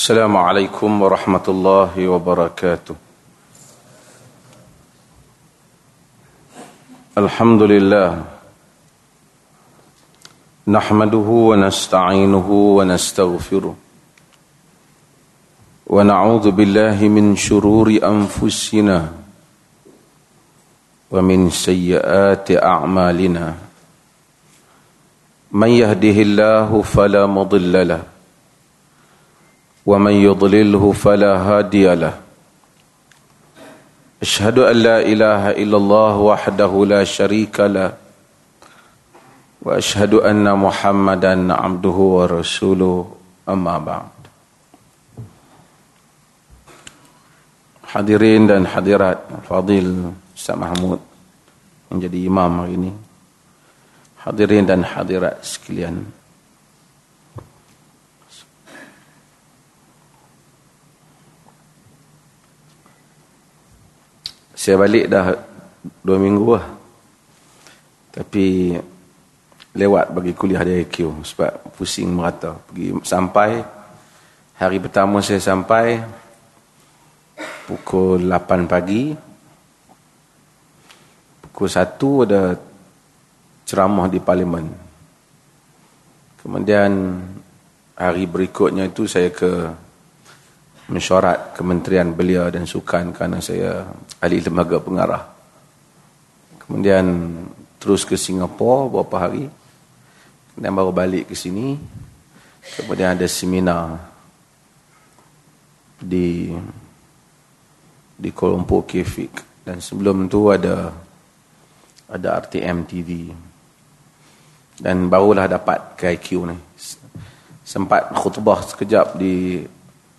السلام عليكم ورحمة الله وبركاته. الحمد لله. نحمده ونستعينه ونستغفره. ونعوذ بالله من شرور أنفسنا ومن سيئات أعمالنا. من يهده الله فلا مضل له. ومن يضلله فلا هادي له اشهد ان لا اله الا الله وحده لا شريك له واشهد ان محمدا عبده ورسوله اما بعد Hadirin dan hadirat Fadil Ustaz Mahmud menjadi imam hari ini. Hadirin dan hadirat sekalian. Saya balik dah dua minggu lah. Tapi lewat bagi kuliah di IQ sebab pusing merata. Pergi sampai hari pertama saya sampai pukul 8 pagi. Pukul 1 ada ceramah di parlimen. Kemudian hari berikutnya itu saya ke mesyuarat Kementerian Belia dan Sukan kerana saya ahli lembaga pengarah. Kemudian terus ke Singapura beberapa hari. Dan baru balik ke sini. Kemudian ada seminar di di Kuala Lumpur KFIC dan sebelum tu ada ada RTM TV. Dan barulah dapat KIQ ni. Sempat khutbah sekejap di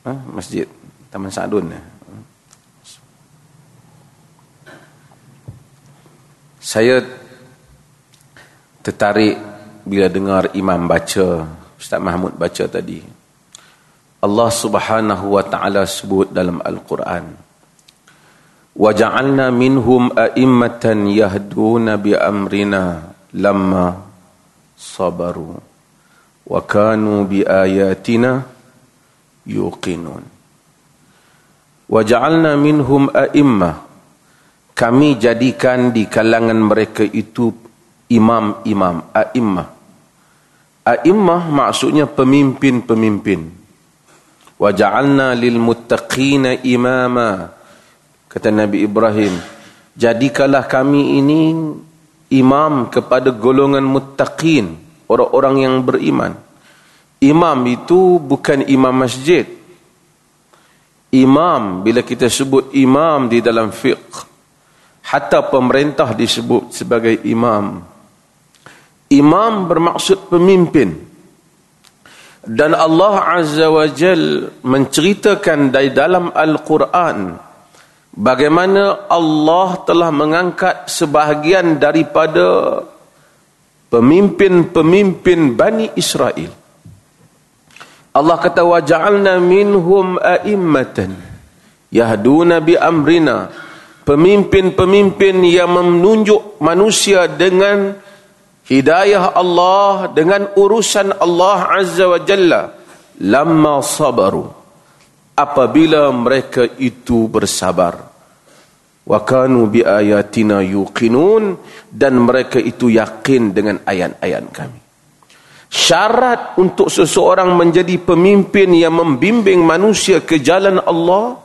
ha? masjid Taman Sa'dun saya tertarik bila dengar imam baca Ustaz Mahmud baca tadi Allah Subhanahu wa taala sebut dalam Al-Quran waja'alna minhum a'immatan yahduna bi amrina lamma sabaru wa kanu bi ayatina yuqinun. Waja'alna minhum a'immah kami jadikan di kalangan mereka itu imam-imam a'immah a'immah maksudnya pemimpin-pemimpin. Waja'alna lil muttaqina imama kata Nabi Ibrahim. Jadikanlah kami ini imam kepada golongan muttaqin orang-orang yang beriman Imam itu bukan imam masjid. Imam bila kita sebut imam di dalam fiqh. Hatta pemerintah disebut sebagai imam. Imam bermaksud pemimpin. Dan Allah Azza wa Jal menceritakan dari dalam Al-Quran. Bagaimana Allah telah mengangkat sebahagian daripada pemimpin-pemimpin Bani Israel. Allah kata wa ja'alna minhum a'immatan yahduna bi amrina. Pemimpin-pemimpin yang menunjuk manusia dengan hidayah Allah dengan urusan Allah azza wa jalla lamma sabaru. Apabila mereka itu bersabar. Wa kanu bi ayatina yuqinun dan mereka itu yakin dengan ayat-ayat kami syarat untuk seseorang menjadi pemimpin yang membimbing manusia ke jalan Allah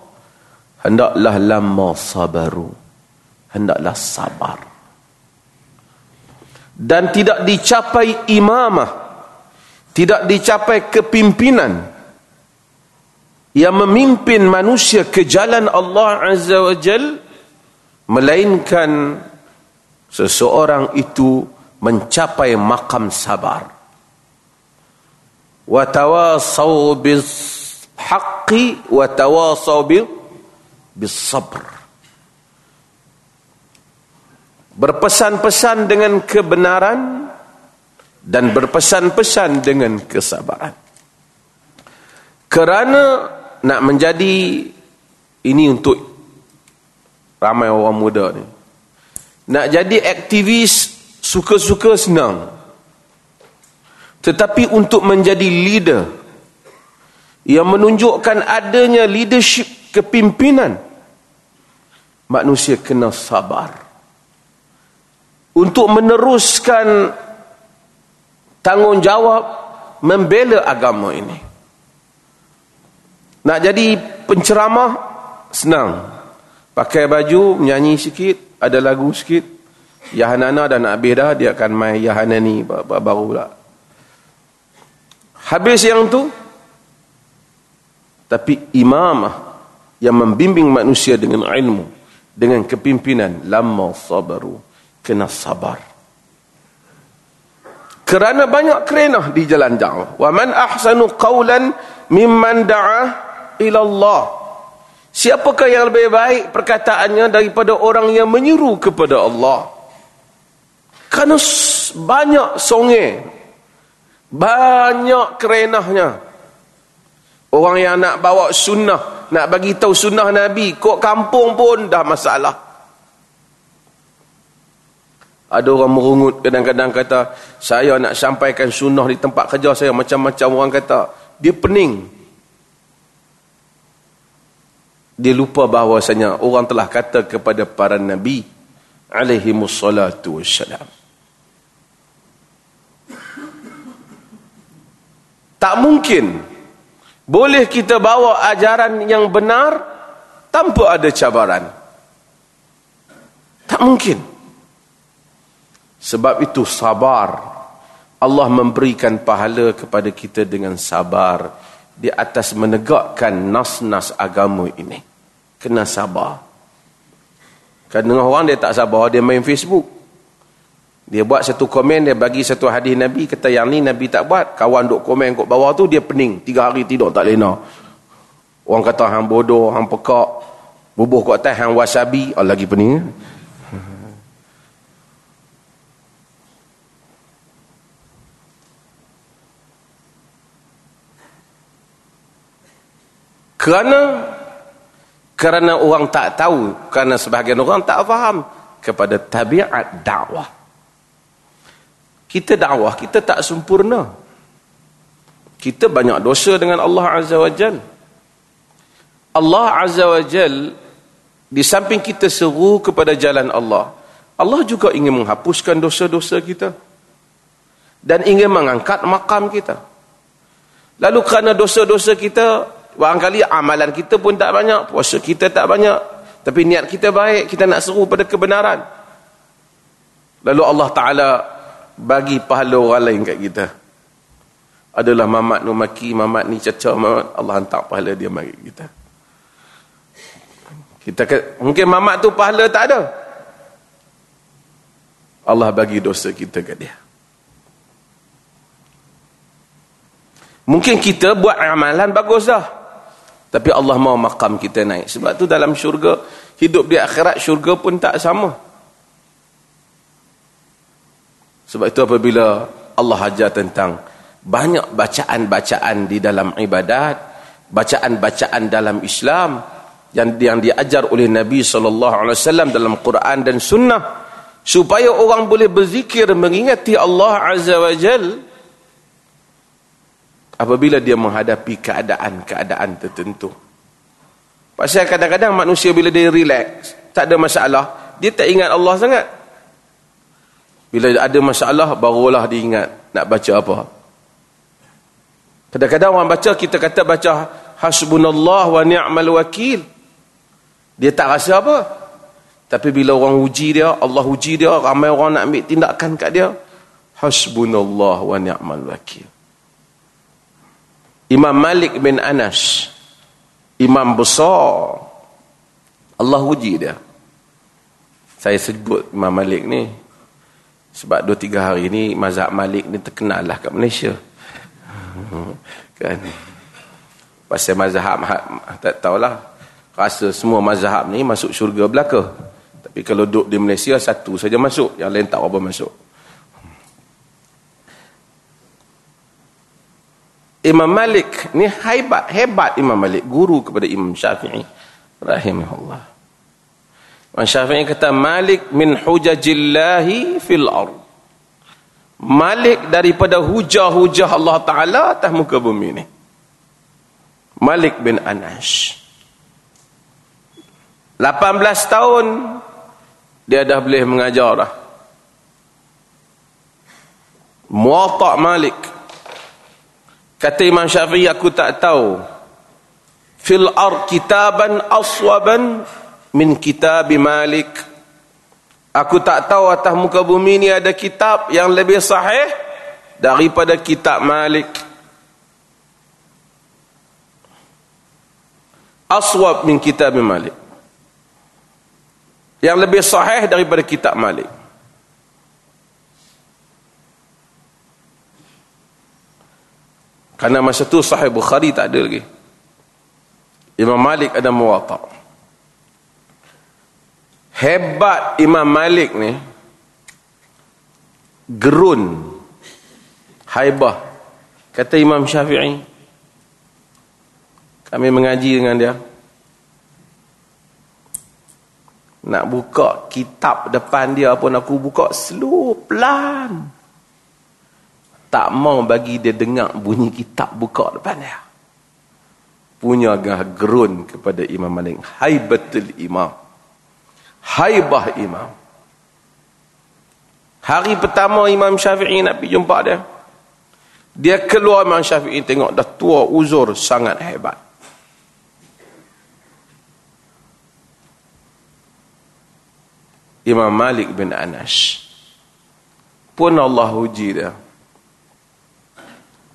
hendaklah lama sabaru. Hendaklah sabar. Dan tidak dicapai imamah tidak dicapai kepimpinan yang memimpin manusia ke jalan Allah Azza wa Jal melainkan seseorang itu mencapai makam sabar watawasaw bishaqqi watawasaw bisabr berpesan-pesan dengan kebenaran dan berpesan-pesan dengan kesabaran. Kerana nak menjadi ini untuk ramai orang muda ni. Nak jadi aktivis suka-suka senang tetapi untuk menjadi leader yang menunjukkan adanya leadership kepimpinan manusia kena sabar. Untuk meneruskan tanggungjawab membela agama ini. Nak jadi penceramah senang. Pakai baju menyanyi sikit ada lagu sikit. Yahanana dan Abi dah dia akan main Yahanani baru pula habis yang tu? Tapi imamah yang membimbing manusia dengan ilmu dengan kepimpinan lama sabaru kena sabar. Kerana banyak kerenah di jalan dakwah wa man ahsanu qawlan mimman da'a ila Allah siapakah yang lebih baik perkataannya daripada orang yang menyeru kepada Allah? Kerana banyak songe banyak kerenahnya Orang yang nak bawa sunnah, nak bagi tahu sunnah Nabi, kok kampung pun dah masalah. Ada orang merungut kadang-kadang kata, saya nak sampaikan sunnah di tempat kerja saya, macam-macam orang kata, dia pening. Dia lupa bahawasanya orang telah kata kepada para Nabi, alaihi wassalam. Tak mungkin boleh kita bawa ajaran yang benar tanpa ada cabaran? Tak mungkin. Sebab itu sabar. Allah memberikan pahala kepada kita dengan sabar di atas menegakkan nas-nas agama ini. Kena sabar. Kadang orang dia tak sabar, dia main Facebook. Dia buat satu komen, dia bagi satu hadis Nabi, kata yang ni Nabi tak buat. Kawan duk komen kat bawah tu, dia pening. Tiga hari tidur tak lena. Orang kata hang bodoh, hang pekak. Bubuh kat atas, hang wasabi. Oh, lagi pening. Kerana kerana orang tak tahu, kerana sebahagian orang tak faham kepada tabiat dakwah. Kita dakwah, kita tak sempurna. Kita banyak dosa dengan Allah Azza wa Jal. Allah Azza wa Jal, di samping kita seru kepada jalan Allah, Allah juga ingin menghapuskan dosa-dosa kita. Dan ingin mengangkat makam kita. Lalu kerana dosa-dosa kita, barangkali amalan kita pun tak banyak, puasa kita tak banyak. Tapi niat kita baik, kita nak seru pada kebenaran. Lalu Allah Ta'ala bagi pahala orang lain kat kita. Adalah mamat nu maki mamat ni caca mamat Allah hantar pahala dia bagi kita. Kita mungkin mamat tu pahala tak ada. Allah bagi dosa kita kat dia. Mungkin kita buat amalan bagus dah. Tapi Allah mau makam kita naik. Sebab tu dalam syurga hidup di akhirat syurga pun tak sama sebab itu apabila Allah ajar tentang banyak bacaan-bacaan di dalam ibadat, bacaan-bacaan dalam Islam yang yang diajar oleh Nabi sallallahu alaihi wasallam dalam Quran dan sunnah supaya orang boleh berzikir mengingati Allah azza wa jal apabila dia menghadapi keadaan-keadaan tertentu. Pasal kadang-kadang manusia bila dia relax, tak ada masalah, dia tak ingat Allah sangat. Bila ada masalah, barulah diingat nak baca apa. Kadang-kadang orang baca, kita kata baca hasbunallah wa ni'mal wakil. Dia tak rasa apa. Tapi bila orang uji dia, Allah uji dia, ramai orang nak ambil tindakan kat dia. Hasbunallah wa ni'mal wakil. Imam Malik bin Anas. Imam besar. Allah uji dia. Saya sebut Imam Malik ni sebab dua tiga hari ni mazhab Malik ni terkenal lah kat Malaysia. kan? Pasal mazhab tak tahulah. Rasa semua mazhab ni masuk syurga belaka. Tapi kalau duduk di Malaysia satu saja masuk, yang lain tak apa masuk. Imam Malik ni hebat, hebat Imam Malik, guru kepada Imam Syafi'i rahimahullah. Imam Syafi'i kata Malik min hujajillahi fil ard. Malik daripada hujah-hujah Allah Taala atas muka bumi ni. Malik bin Anas 18 tahun dia dah boleh mengajar dah Muwatta Malik kata Imam Syafi'i aku tak tahu fil ar kitaban aswaban min kitab Malik aku tak tahu atas muka bumi ni ada kitab yang lebih sahih daripada kitab Malik aswab min kitab Malik yang lebih sahih daripada kitab Malik Karena masa tu sahih Bukhari tak ada lagi. Imam Malik ada muwatta. Hebat Imam Malik ni. Gerun. Haibah. Kata Imam Syafi'i kami mengaji dengan dia. Nak buka kitab depan dia pun aku buka slow pelan. Tak mau bagi dia dengar bunyi kitab buka depan dia. Punya gerun kepada Imam Malik. Haibatul imam haibah imam. Hari pertama Imam Syafi'i nak pergi jumpa dia dia keluar Imam Syafi'i tengok dah tua uzur sangat hebat. Imam Malik bin Anas pun Allah uji dia.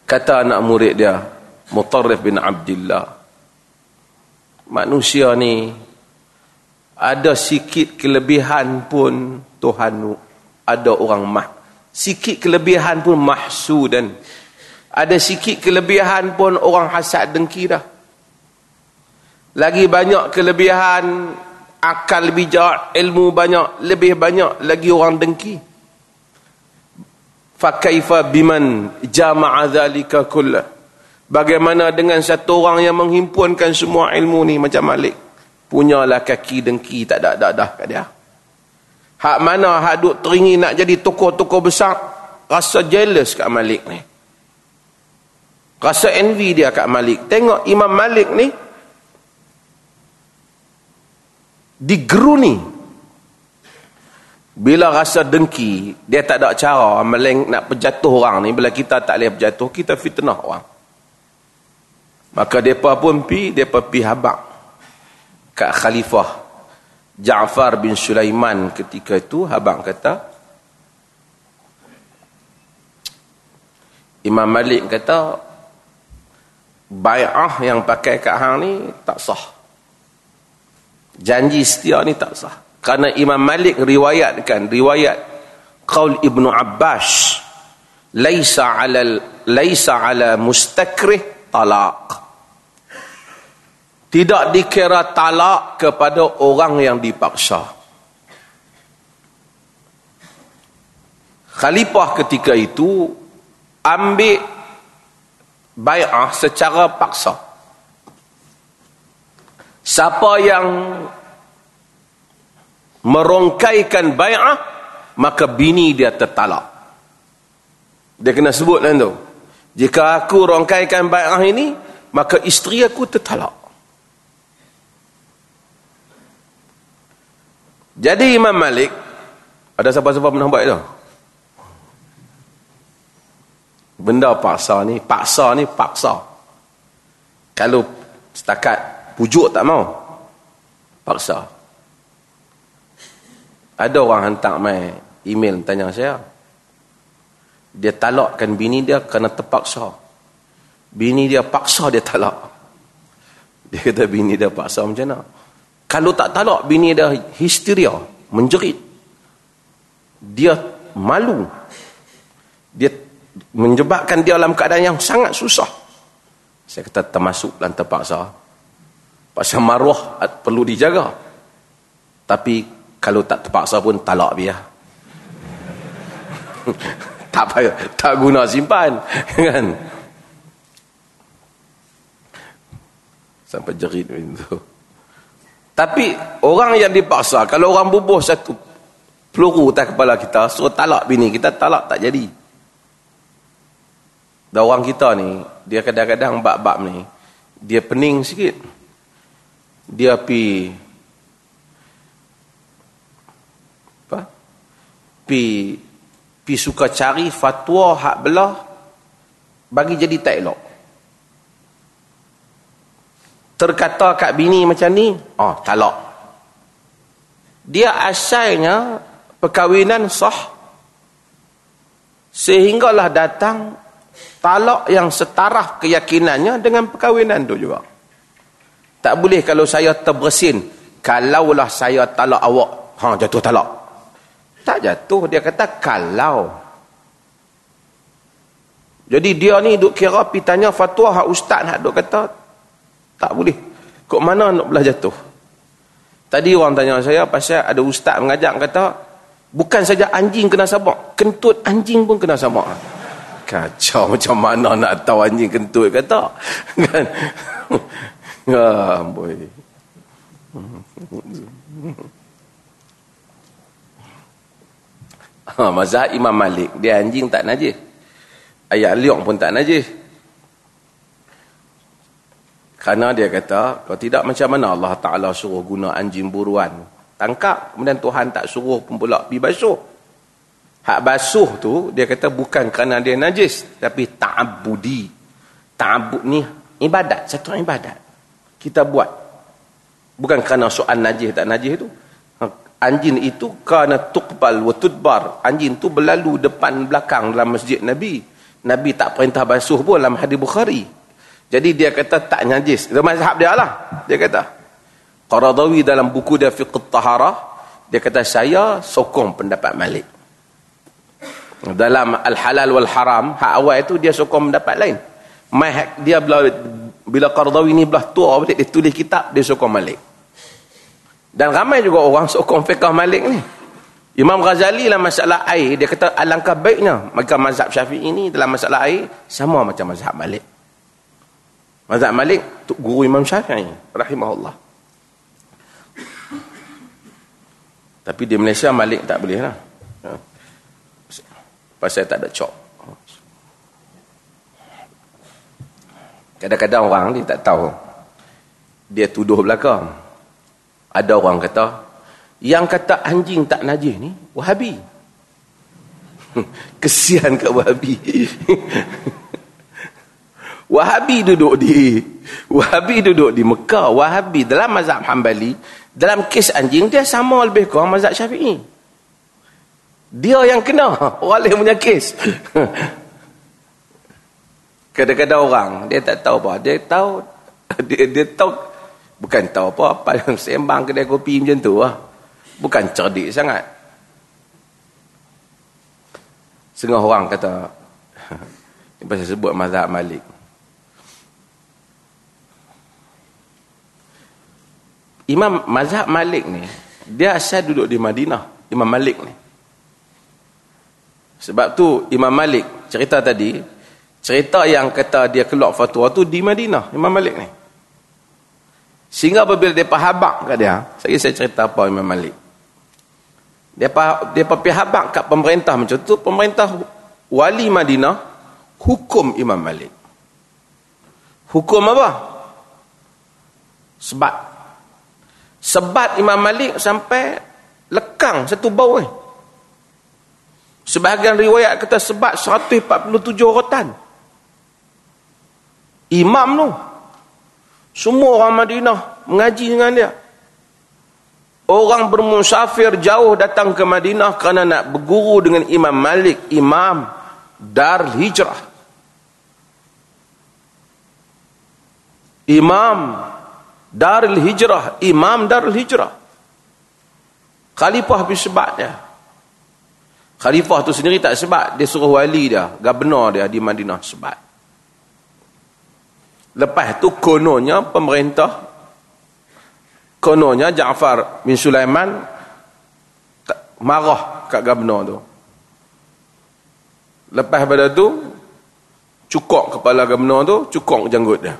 Kata anak murid dia Mutarrif bin Abdullah manusia ni ada sikit kelebihan pun Tuhan ada orang mah sikit kelebihan pun mahsudan ada sikit kelebihan pun orang hasad dengki dah lagi banyak kelebihan akal bijak, ilmu banyak, lebih banyak lagi orang dengki. Fakaifa biman jama'a dhalika kullah. Bagaimana dengan satu orang yang menghimpunkan semua ilmu ni macam Malik. Punyalah kaki dengki tak ada dah dah kat dia. Hak mana hak duk teringin nak jadi tokoh-tokoh besar. Rasa jealous kat Malik ni. Rasa envy dia kat Malik. Tengok Imam Malik ni digeruni bila rasa dengki dia tak ada cara meleng nak berjatuh orang ni bila kita tak boleh berjatuh kita fitnah orang maka depa pun pi depa pi habaq kat khalifah Ja'far bin Sulaiman ketika itu habaq kata Imam Malik kata bai'ah yang pakai kat hang ni tak sah. Janji setia ni tak sah. Kerana Imam Malik riwayatkan riwayat qaul Ibnu Abbas laisa ala laisa ala mustakrih talaq tidak dikira talak kepada orang yang dipaksa khalifah ketika itu ambil bai'ah secara paksa Siapa yang merongkaikan bai'ah maka bini dia tertalak. Dia kena sebut kan tu. Jika aku rongkaikan bai'ah ini maka isteri aku tertalak. Jadi Imam Malik ada siapa-siapa pernah buat itu? Benda paksa ni, paksa ni paksa. Kalau setakat pujuk tak mau paksa. Ada orang hantar mai email tanya saya. Dia talakkan bini dia kerana terpaksa. Bini dia paksa dia talak. Dia kata bini dia paksa macam mana kalau tak talak bini dia histeria menjerit dia malu dia menjebakkan dia dalam keadaan yang sangat susah saya kata termasuk dan terpaksa Pasal maruah perlu dijaga. Tapi kalau tak terpaksa pun talak biar. tak payah, tak guna simpan. kan? Sampai jerit itu. Tapi orang yang dipaksa, kalau orang bubuh satu peluru atas kepala kita, suruh talak bini, kita talak tak jadi. Dan orang kita ni, dia kadang-kadang bab-bab ni, dia pening sikit. Dia pi apa? Pi pi suka cari fatwa hak belah bagi jadi tak elok terkata kat bini macam ni oh talak dia asalnya perkahwinan sah. Sehinggalah datang talak yang setaraf keyakinannya dengan perkahwinan tu juga. Tak boleh kalau saya terbersin kalaulah saya talak awak ha jatuh talak tak jatuh dia kata kalau. Jadi dia ni duk kira pi tanya fatwa hak ustaz hak duk kata tak boleh. Kok mana nak belah jatuh? Tadi orang tanya saya pasal ada ustaz mengajak kata bukan saja anjing kena sabak, kentut anjing pun kena sabak. Kacau macam mana nak tahu anjing kentut kata. Kan? Ah, boy. Ha, mazhab Imam Malik, dia anjing tak najis. Ayat liok pun tak najis. Kerana dia kata, kalau tidak macam mana Allah Ta'ala suruh guna anjing buruan. Tangkap, kemudian Tuhan tak suruh pun pula pergi basuh. Hak basuh tu, dia kata bukan kerana dia najis. Tapi ta'abudi. Ta'abud ni ibadat, satu ibadat. Kita buat. Bukan kerana soal najis tak najis tu. Anjing itu kerana tuqbal wa tudbar. Anjing tu berlalu depan belakang dalam masjid Nabi. Nabi tak perintah basuh pun dalam hadis Bukhari. Jadi dia kata tak najis. Itu mazhab dia lah. Dia kata. Qaradawi dalam buku dia fiqh taharah. Dia kata saya sokong pendapat Malik. Dalam al-halal wal-haram. Hak awal itu dia sokong pendapat lain. Dia bila, bila Qaradawi ni belah tua balik. Dia tulis kitab. Dia sokong Malik. Dan ramai juga orang sokong fiqh Malik ni. Imam Ghazali dalam masalah air. Dia kata alangkah baiknya. Maka mazhab syafi'i ini dalam masalah air. Sama macam mazhab Malik. Mazhab Malik guru Imam Syafi'i rahimahullah. Tapi di Malaysia Malik tak boleh lah. Ha. Pasal tak ada cok. Kadang-kadang orang ni tak tahu. Dia tuduh belakang. Ada orang kata, yang kata anjing tak najis ni, wahabi. Kesian kat wahabi. Wahabi duduk di Wahabi duduk di Mekah. Wahabi dalam mazhab Hambali, dalam kes anjing dia sama lebih kurang mazhab Syafi'i. Dia yang kena, orang lain punya kes. Kadang-kadang orang dia tak tahu apa, dia tahu dia, dia tahu bukan tahu apa yang sembang kedai kopi macam tu lah. Bukan cerdik sangat. Setengah orang kata ini pasal sebut mazhab Malik. Imam Mazhab Malik ni dia asal duduk di Madinah Imam Malik ni. Sebab tu Imam Malik cerita tadi cerita yang kata dia keluar fatwa tu di Madinah Imam Malik ni. Sehingga apabila dia pahabak kat dia saya saya cerita apa Imam Malik? Dia dia pahabak kat pemerintah macam tu pemerintah wali Madinah hukum Imam Malik. Hukum apa? Sebab Sebat Imam Malik sampai lekang satu bau ni. Sebahagian riwayat kata sebat 147 rotan. Imam tu. Semua orang Madinah mengaji dengan dia. Orang bermusafir jauh datang ke Madinah kerana nak berguru dengan Imam Malik, Imam Dar Hijrah. Imam Darul Hijrah, Imam Darul Hijrah. Khalifah bin sebab dia. Khalifah tu sendiri tak sebab, dia suruh wali dia, gubernur dia di Madinah sebab. Lepas tu kononnya pemerintah kononnya Ja'far bin Sulaiman marah kat gubernur tu. Lepas pada tu cukok kepala gubernur tu, cukok janggut dia.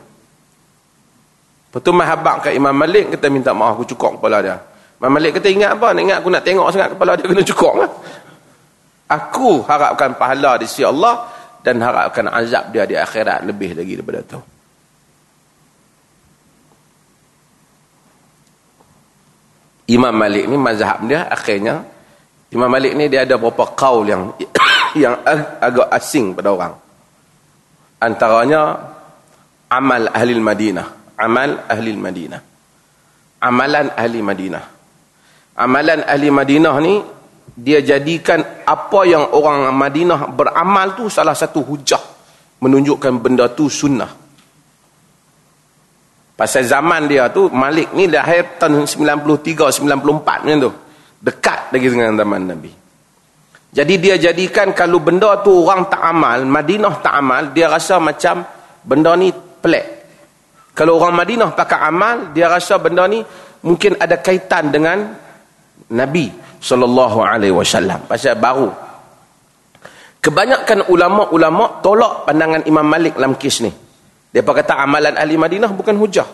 Lepas tu mahabak kat Imam Malik kata minta maaf aku cukup kepala dia. Imam Malik kata ingat apa? Nak ingat aku nak tengok sangat kepala dia kena cukup lah. Aku harapkan pahala di sisi Allah dan harapkan azab dia di akhirat lebih lagi daripada tu. Imam Malik ni mazhab dia akhirnya Imam Malik ni dia ada beberapa kaul yang yang agak asing pada orang. Antaranya amal ahli Madinah amal ahli Madinah. Amalan ahli Madinah. Amalan ahli Madinah ni dia jadikan apa yang orang Madinah beramal tu salah satu hujah menunjukkan benda tu sunnah. Pasal zaman dia tu Malik ni lahir tahun 93 94 macam tu. Dekat lagi dengan zaman Nabi. Jadi dia jadikan kalau benda tu orang tak amal, Madinah tak amal, dia rasa macam benda ni pelik. Kalau orang Madinah pakai amal, dia rasa benda ni mungkin ada kaitan dengan Nabi sallallahu alaihi wasallam. Pasal baru. Kebanyakan ulama-ulama tolak pandangan Imam Malik dalam kes ni. Dia kata amalan ahli Madinah bukan hujah.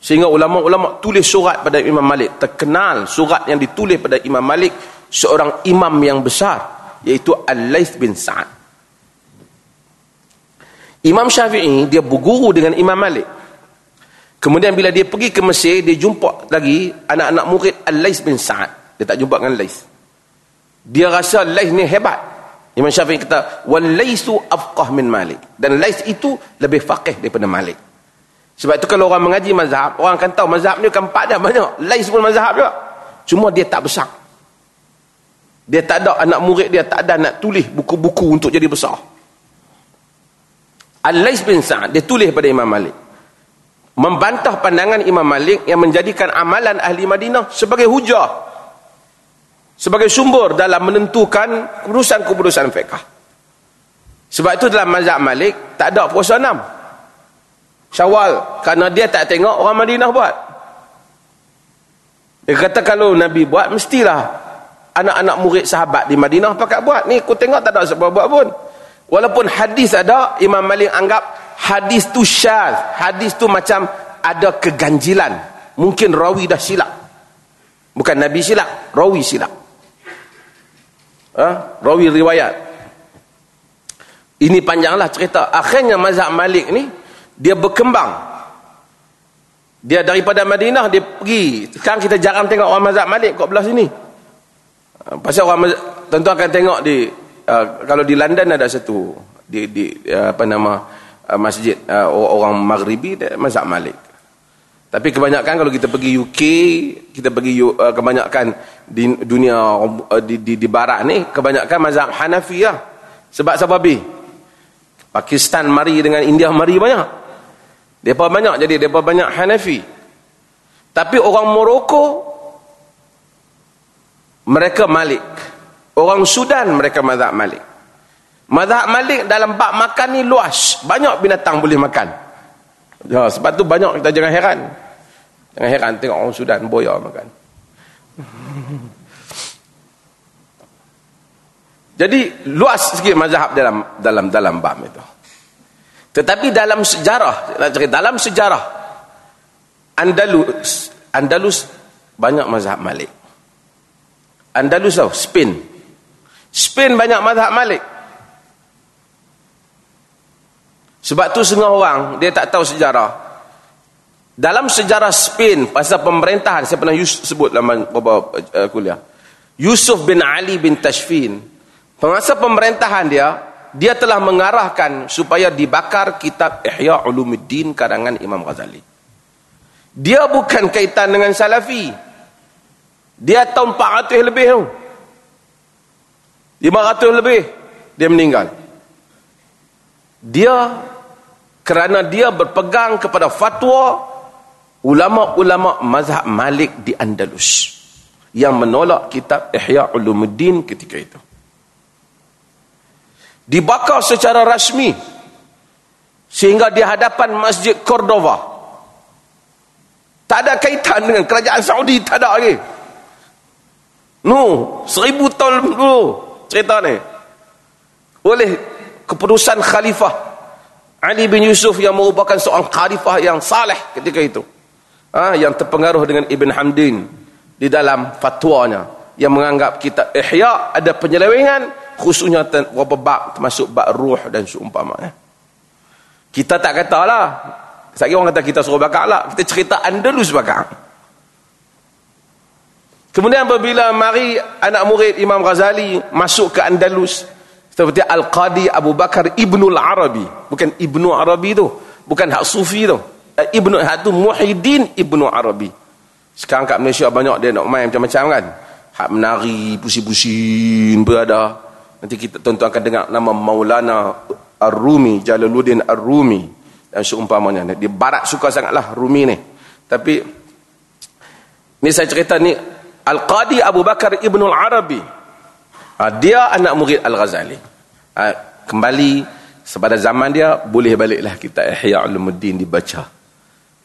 Sehingga ulama-ulama tulis surat pada Imam Malik. Terkenal surat yang ditulis pada Imam Malik. Seorang imam yang besar. Iaitu Al-Layth bin Sa'ad. Imam Syafi'i dia berguru dengan Imam Malik. Kemudian bila dia pergi ke Mesir. Dia jumpa lagi anak-anak murid Al-Layth bin Sa'ad. Dia tak jumpa dengan Layth. Dia rasa Layth ni hebat. Imam Syafi'i kata walaysu afqah min Malik dan Lais itu lebih faqih daripada Malik. Sebab itu kalau orang mengaji mazhab, orang akan tahu mazhab ni kan empat dah banyak. Lais pun mazhab juga. Cuma dia tak besar. Dia tak ada anak murid dia tak ada nak tulis buku-buku untuk jadi besar. Al-Lais bin Sa'ad dia tulis pada Imam Malik. Membantah pandangan Imam Malik yang menjadikan amalan ahli Madinah sebagai hujah sebagai sumber dalam menentukan keputusan-keputusan fiqah. Sebab itu dalam mazhab Malik tak ada puasa enam. Syawal kerana dia tak tengok orang Madinah buat. Dia kata kalau Nabi buat mestilah anak-anak murid sahabat di Madinah pakat buat. Ni aku tengok tak ada sebab buat pun. Walaupun hadis ada Imam Malik anggap hadis tu syaz. Hadis tu macam ada keganjilan. Mungkin rawi dah silap. Bukan Nabi silap, rawi silap ha? rawi riwayat ini panjanglah cerita akhirnya mazhab Malik ni dia berkembang dia daripada Madinah dia pergi sekarang kita jarang tengok orang mazhab Malik kat belah sini ha, pasal orang mazhab, tentu akan tengok di uh, kalau di London ada satu di, di uh, apa nama uh, masjid uh, orang Maghribi mazhab Malik tapi kebanyakan kalau kita pergi UK, kita pergi uh, kebanyakan di dunia uh, di, di, di barat ni, kebanyakan mazhab Hanafi lah. Sebab sebab? Pakistan mari dengan India mari banyak. Depa banyak jadi depa banyak Hanafi. Tapi orang Morocco mereka Malik. Orang Sudan mereka mazhab Malik. Mazhab Malik dalam bab makan ni luas. Banyak binatang boleh makan. Ya, sebab tu banyak kita jangan heran. Jangan heran tengok orang Sudan boya makan. Jadi luas sikit mazhab dalam dalam dalam bab itu. Tetapi dalam sejarah, dalam sejarah Andalus Andalus banyak mazhab Malik. Andalus tau, Spain. Spain banyak mazhab Malik. Sebab tu setengah orang dia tak tahu sejarah. Dalam sejarah Spain pasal pemerintahan saya pernah sebut dalam beberapa uh, kuliah. Yusuf bin Ali bin Tashfin penguasa pemerintahan dia dia telah mengarahkan supaya dibakar kitab Ihya Ulumuddin karangan Imam Ghazali. Dia bukan kaitan dengan Salafi. Dia tahun 400 lebih tu. 500 lebih dia meninggal. Dia kerana dia berpegang kepada fatwa ulama-ulama mazhab Malik di Andalus yang menolak kitab Ihya Ulumuddin ketika itu. Dibakar secara rasmi sehingga di hadapan Masjid Cordova. Tak ada kaitan dengan kerajaan Saudi, tak ada lagi. No, seribu tahun dulu cerita ni. Oleh keputusan khalifah Ali bin Yusuf yang merupakan seorang khalifah yang saleh ketika itu. Ha, yang terpengaruh dengan Ibn Hamdin di dalam fatwanya yang menganggap kita ihya ada penyelewengan khususnya beberapa bab termasuk bab ruh dan seumpamanya. Kita tak katalah. Sekali orang kata kita suruh bakar lah. Kita cerita Andalus bakar. Kemudian apabila mari anak murid Imam Ghazali masuk ke Andalus seperti Al-Qadi Abu Bakar Ibnu Arabi, bukan Ibnu Arabi tu, bukan hak sufi tu. Eh, Ibnu hak tu Muhyiddin Ibnu Arabi. Sekarang kat Malaysia banyak dia nak main macam-macam kan. Hak menari, pusing-pusing berada. Nanti kita tentu akan dengar nama Maulana Ar-Rumi, Jalaluddin Ar-Rumi dan seumpamanya. Di barat suka sangatlah Rumi ni. Tapi ni saya cerita ni Al-Qadi Abu Bakar Ibn Al-Arabi. Ha, dia anak murid Al-Ghazali. Ha, kembali sepada zaman dia, boleh baliklah kita Ihya Ulumuddin dibaca.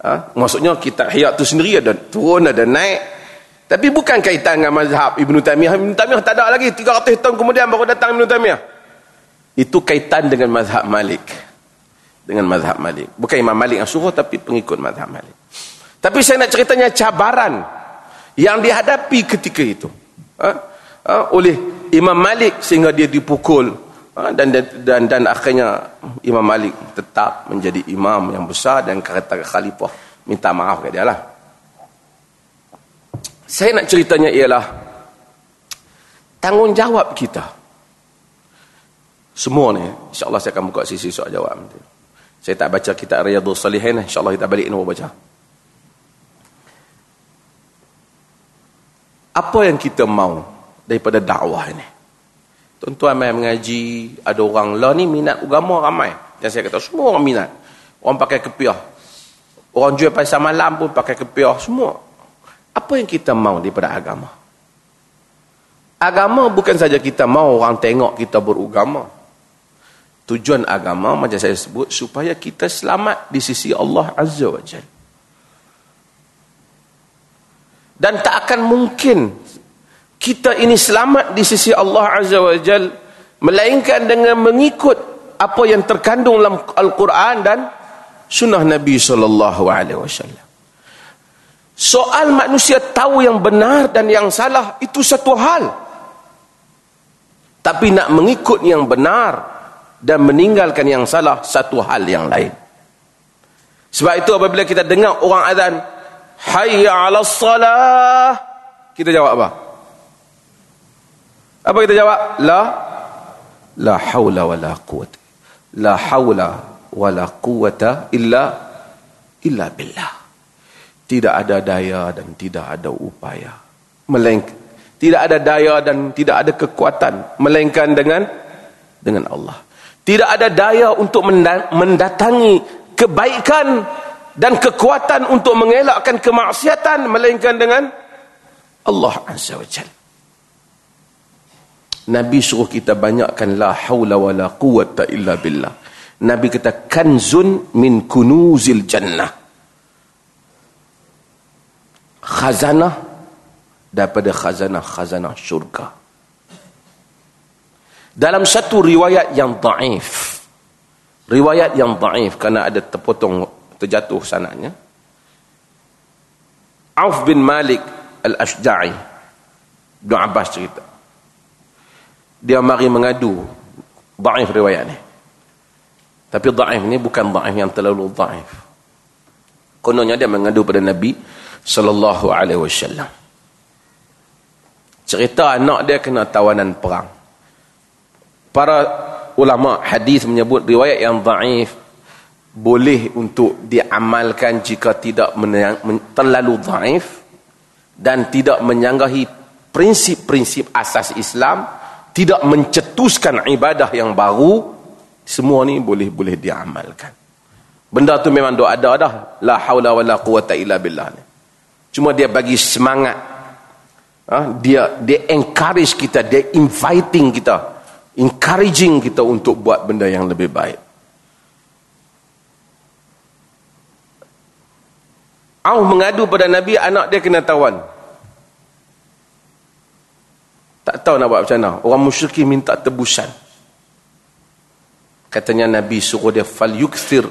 Ha, maksudnya kita Ihya tu sendiri ada turun, ada naik. Tapi bukan kaitan dengan mazhab Ibn Taymiyah. Ibn Taymiyah tak ada lagi. 300 tahun kemudian baru datang Ibn Taymiyah. Itu kaitan dengan mazhab Malik. Dengan mazhab Malik. Bukan Imam Malik yang suruh tapi pengikut mazhab Malik. Tapi saya nak ceritanya cabaran yang dihadapi ketika itu ha? Ha? oleh Imam Malik sehingga dia dipukul ha? dan, dan dan akhirnya Imam Malik tetap menjadi imam yang besar dan kata khalifah minta maaf kepada dia lah saya nak ceritanya ialah tanggungjawab kita semua ni insyaAllah saya akan buka sisi soal jawab saya tak baca kitab Riyadul Salihin insyaAllah kita balik ni baca apa yang kita mau daripada dakwah ini? Tuan-tuan mai mengaji ada orang lah ni minat agama ramai. Yang saya kata semua orang minat. Orang pakai kepiah. Orang jual pasal malam pun pakai kepiah semua. Apa yang kita mau daripada agama? Agama bukan saja kita mau orang tengok kita beragama. Tujuan agama macam saya sebut supaya kita selamat di sisi Allah Azza wa Jalla dan tak akan mungkin kita ini selamat di sisi Allah Azza wa Jal melainkan dengan mengikut apa yang terkandung dalam Al-Quran dan sunnah Nabi sallallahu alaihi wasallam. Soal manusia tahu yang benar dan yang salah itu satu hal. Tapi nak mengikut yang benar dan meninggalkan yang salah satu hal yang lain. Sebab itu apabila kita dengar orang azan Hayya ala salah. Kita jawab apa? Apa kita jawab? La. La hawla wa la quwata. La hawla wa la quwata illa illa billah. Tidak ada daya dan tidak ada upaya. Melainkan tidak ada daya dan tidak ada kekuatan melainkan dengan dengan Allah. Tidak ada daya untuk mendatangi kebaikan dan kekuatan untuk mengelakkan kemaksiatan melainkan dengan Allah Azza wa Jal. Nabi suruh kita banyakkan la hawla wa la quwata illa billah. Nabi kata kanzun min kunuzil jannah. Khazanah daripada khazanah-khazanah syurga. Dalam satu riwayat yang daif. Riwayat yang daif kerana ada terpotong terjatuh sananya. Auf bin Malik Al-Ashja'i. Ibn Abbas cerita. Dia mari mengadu da'if riwayat ni. Tapi da'if ni bukan da'if yang terlalu da'if. Kononnya dia mengadu pada Nabi sallallahu alaihi wasallam. Cerita anak dia kena tawanan perang. Para ulama hadis menyebut riwayat yang da'if boleh untuk diamalkan jika tidak terlalu dhaif dan tidak menyanggahi prinsip-prinsip asas Islam tidak mencetuskan ibadah yang baru semua ni boleh boleh diamalkan. Benda tu memang doa ada dah. La haula wala quwata illa billah ni. Cuma dia bagi semangat. Ha? dia dia encourage kita dia inviting kita encouraging kita untuk buat benda yang lebih baik Auf mengadu pada Nabi anak dia kena tawan. Tak tahu nak buat macam mana. Orang musyrikin minta tebusan. Katanya Nabi suruh dia fal yukthir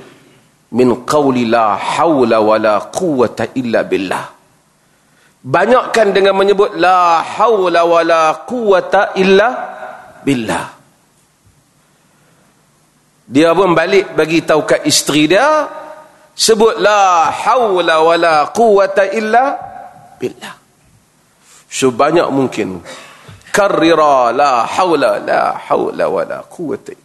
min qawli la hawla wa la quwata illa billah. Banyakkan dengan menyebut la hawla wa la quwata illa billah. Dia pun balik bagi tahu kat isteri dia sebut la haula wala quwata illa billah. Sebanyak mungkin. Karrira la haula la haula wala quwwata.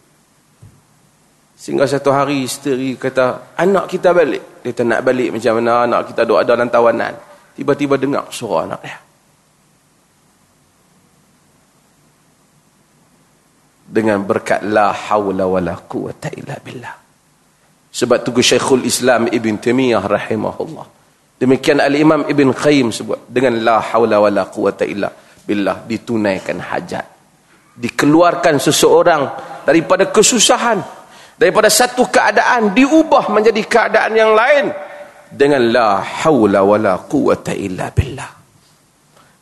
Sehingga satu hari isteri kata anak kita balik. Dia tak nak balik macam mana? Anak kita duduk dalam tawanan. Tiba-tiba dengar suara anak dia. Dengan berkat la haula wala quwwata illa billah sebab tu Syekhul Islam Ibn Taimiyah rahimahullah. Demikian Al-Imam Ibn Qayyim sebut dengan la haula wala quwwata illa billah ditunaikan hajat. Dikeluarkan seseorang daripada kesusahan daripada satu keadaan diubah menjadi keadaan yang lain dengan la haula wala quwata illa billah.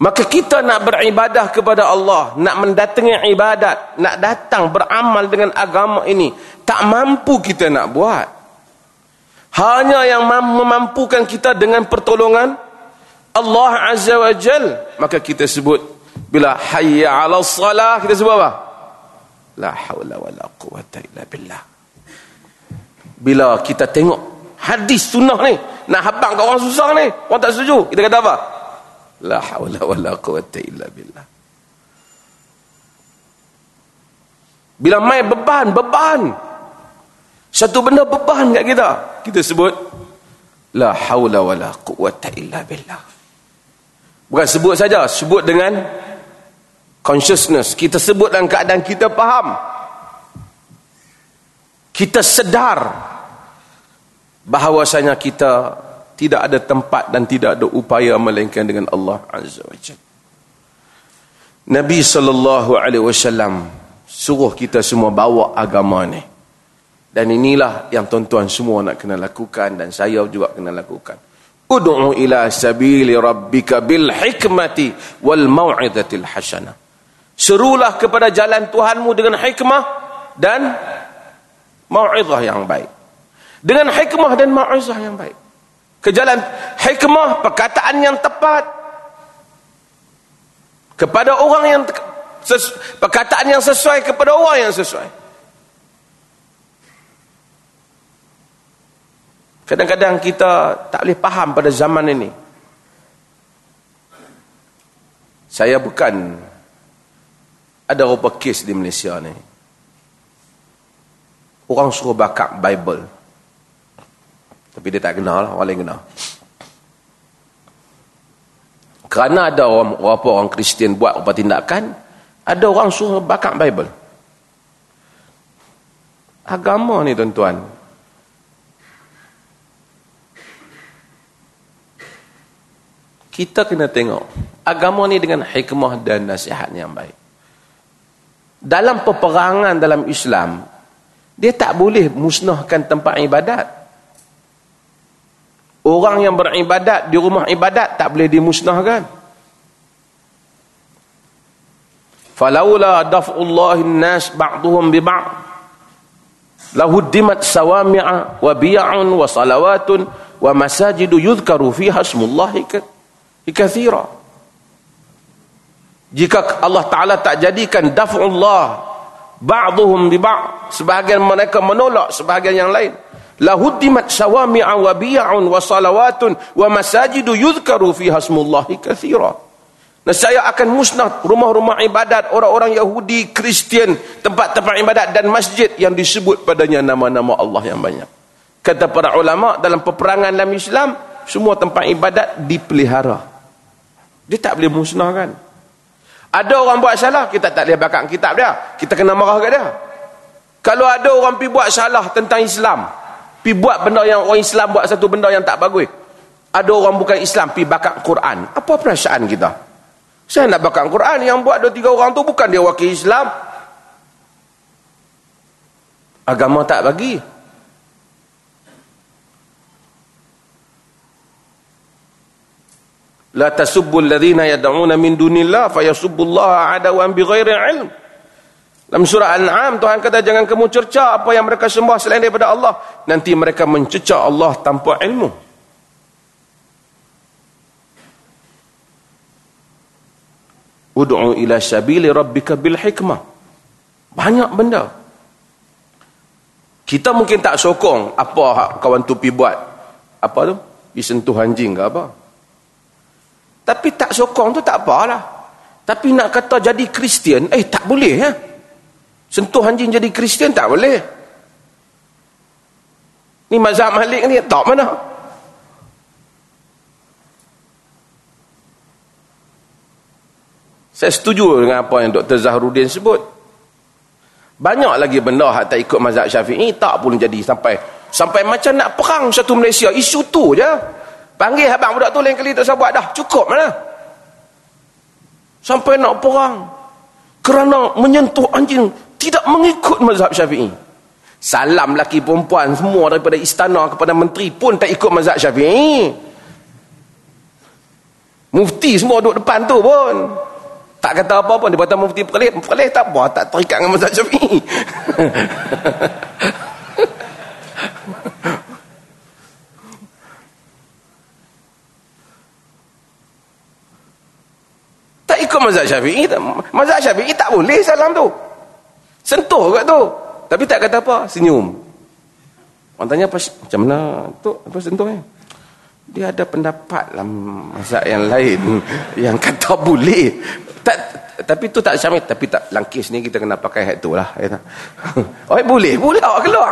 Maka kita nak beribadah kepada Allah nak mendatangi ibadat nak datang beramal dengan agama ini tak mampu kita nak buat hanya yang memampukan kita dengan pertolongan Allah Azza wa Jal. Maka kita sebut bila hayya ala salah kita sebut apa? La haula wala quwata illa billah. Bila kita tengok hadis sunnah ni nak habang kat orang susah ni orang tak setuju kita kata apa? La haula wala quwata illa billah. Bila mai beban beban. Satu benda beban kat kita kita sebut la haula wala quwata illa billah. Bukan sebut saja sebut dengan consciousness. Kita sebut dalam keadaan kita faham. Kita sedar bahawasanya kita tidak ada tempat dan tidak ada upaya melainkan dengan Allah Azza wa Jalla. Nabi sallallahu alaihi wasallam suruh kita semua bawa agama ni dan inilah yang tuan-tuan semua nak kena lakukan dan saya juga kena lakukan ud'u ila sabili rabbika bil hikmati wal mau'izatil hasanah Serulah kepada jalan Tuhanmu dengan hikmah dan mau'izah yang baik. Dengan hikmah dan mau'izah yang baik. Ke jalan hikmah, perkataan yang tepat. Kepada orang yang perkataan yang sesuai kepada orang yang sesuai. Kadang-kadang kita tak boleh faham pada zaman ini. Saya bukan ada beberapa kes di Malaysia ni. Orang suruh bakar Bible. Tapi dia tak kenal lah orang lain kenal. Kerana ada orang, apa orang Kristian buat apa tindakan ada orang suruh bakar Bible. Agama ni tuan-tuan kita kena tengok agama ni dengan hikmah dan nasihat yang baik. Dalam peperangan dalam Islam dia tak boleh musnahkan tempat ibadat. Orang yang beribadat di rumah ibadat tak boleh dimusnahkan. Falaula daf'ullahin nas ba'duhum bi ba'd. Lahuddimat sawami'a wa bi'un wa salawatun wa masajidu yudhkaru fiha ismullahi katsira jika Allah Ta'ala tak jadikan daf'ullah ba'duhum bi ba' sebahagian mereka menolak sebahagian yang lain lahuddimat sawami'a wa biya'un wa salawatun wa masajidu yudhkaru fi hasmullahi kathira saya akan musnah rumah-rumah ibadat orang-orang Yahudi, Kristian, tempat-tempat ibadat dan masjid yang disebut padanya nama-nama Allah yang banyak. Kata para ulama dalam peperangan dalam Islam, semua tempat ibadat dipelihara. Dia tak boleh musnahkan. Ada orang buat salah, kita tak boleh bakar kitab dia. Kita kena marah kat dia. Kalau ada orang pi buat salah tentang Islam, pi buat benda yang orang Islam buat satu benda yang tak bagus. Ada orang bukan Islam pi bakar Quran. Apa perasaan kita? Saya nak bakar Quran yang buat dua tiga orang tu bukan dia wakil Islam. Agama tak bagi. La tasubbu alladhina yad'una min dunillah fayasubbullaha adawan bighairi ilm. Dalam surah Al-An'am Tuhan kata jangan kamu cerca apa yang mereka sembah selain daripada Allah, nanti mereka mencerca Allah tanpa ilmu. Ud'u ila sabili rabbika bil hikmah. Banyak benda. Kita mungkin tak sokong apa kawan tu pi buat. Apa tu? Disentuh anjing ke apa? Tapi tak sokong tu tak apalah. Tapi nak kata jadi Kristian, eh tak boleh ya. Sentuh anjing jadi Kristian tak boleh. Ni mazhab Malik ni tak mana? Saya setuju dengan apa yang Dr. Zahrudin sebut. Banyak lagi benda yang tak ikut mazhab syafi'i, tak pun jadi sampai sampai macam nak perang satu Malaysia. Isu tu je. Panggil abang budak tu lain kali tak sabar dah. Cukup mana? Sampai nak perang. Kerana menyentuh anjing tidak mengikut mazhab syafi'i. Salam laki perempuan semua daripada istana kepada menteri pun tak ikut mazhab syafi'i. Mufti semua duduk depan tu pun. Tak kata apa pun. Dia kata mufti perlih. Perlih tak apa. Tak terikat dengan mazhab syafi'i. ikut mazhab syafi'i mazhab syafi'i tak boleh salam tu. Sentuh kat tu. Tapi tak kata apa senyum. Orang tanya apa macam mana tu apa sentuh ni? Dia ada pendapat dalam mazhab yang lain yang kata boleh. Tak tapi tu tak syamil tapi tak langkis ni kita kena pakai hat tu lah oh boleh awak keluar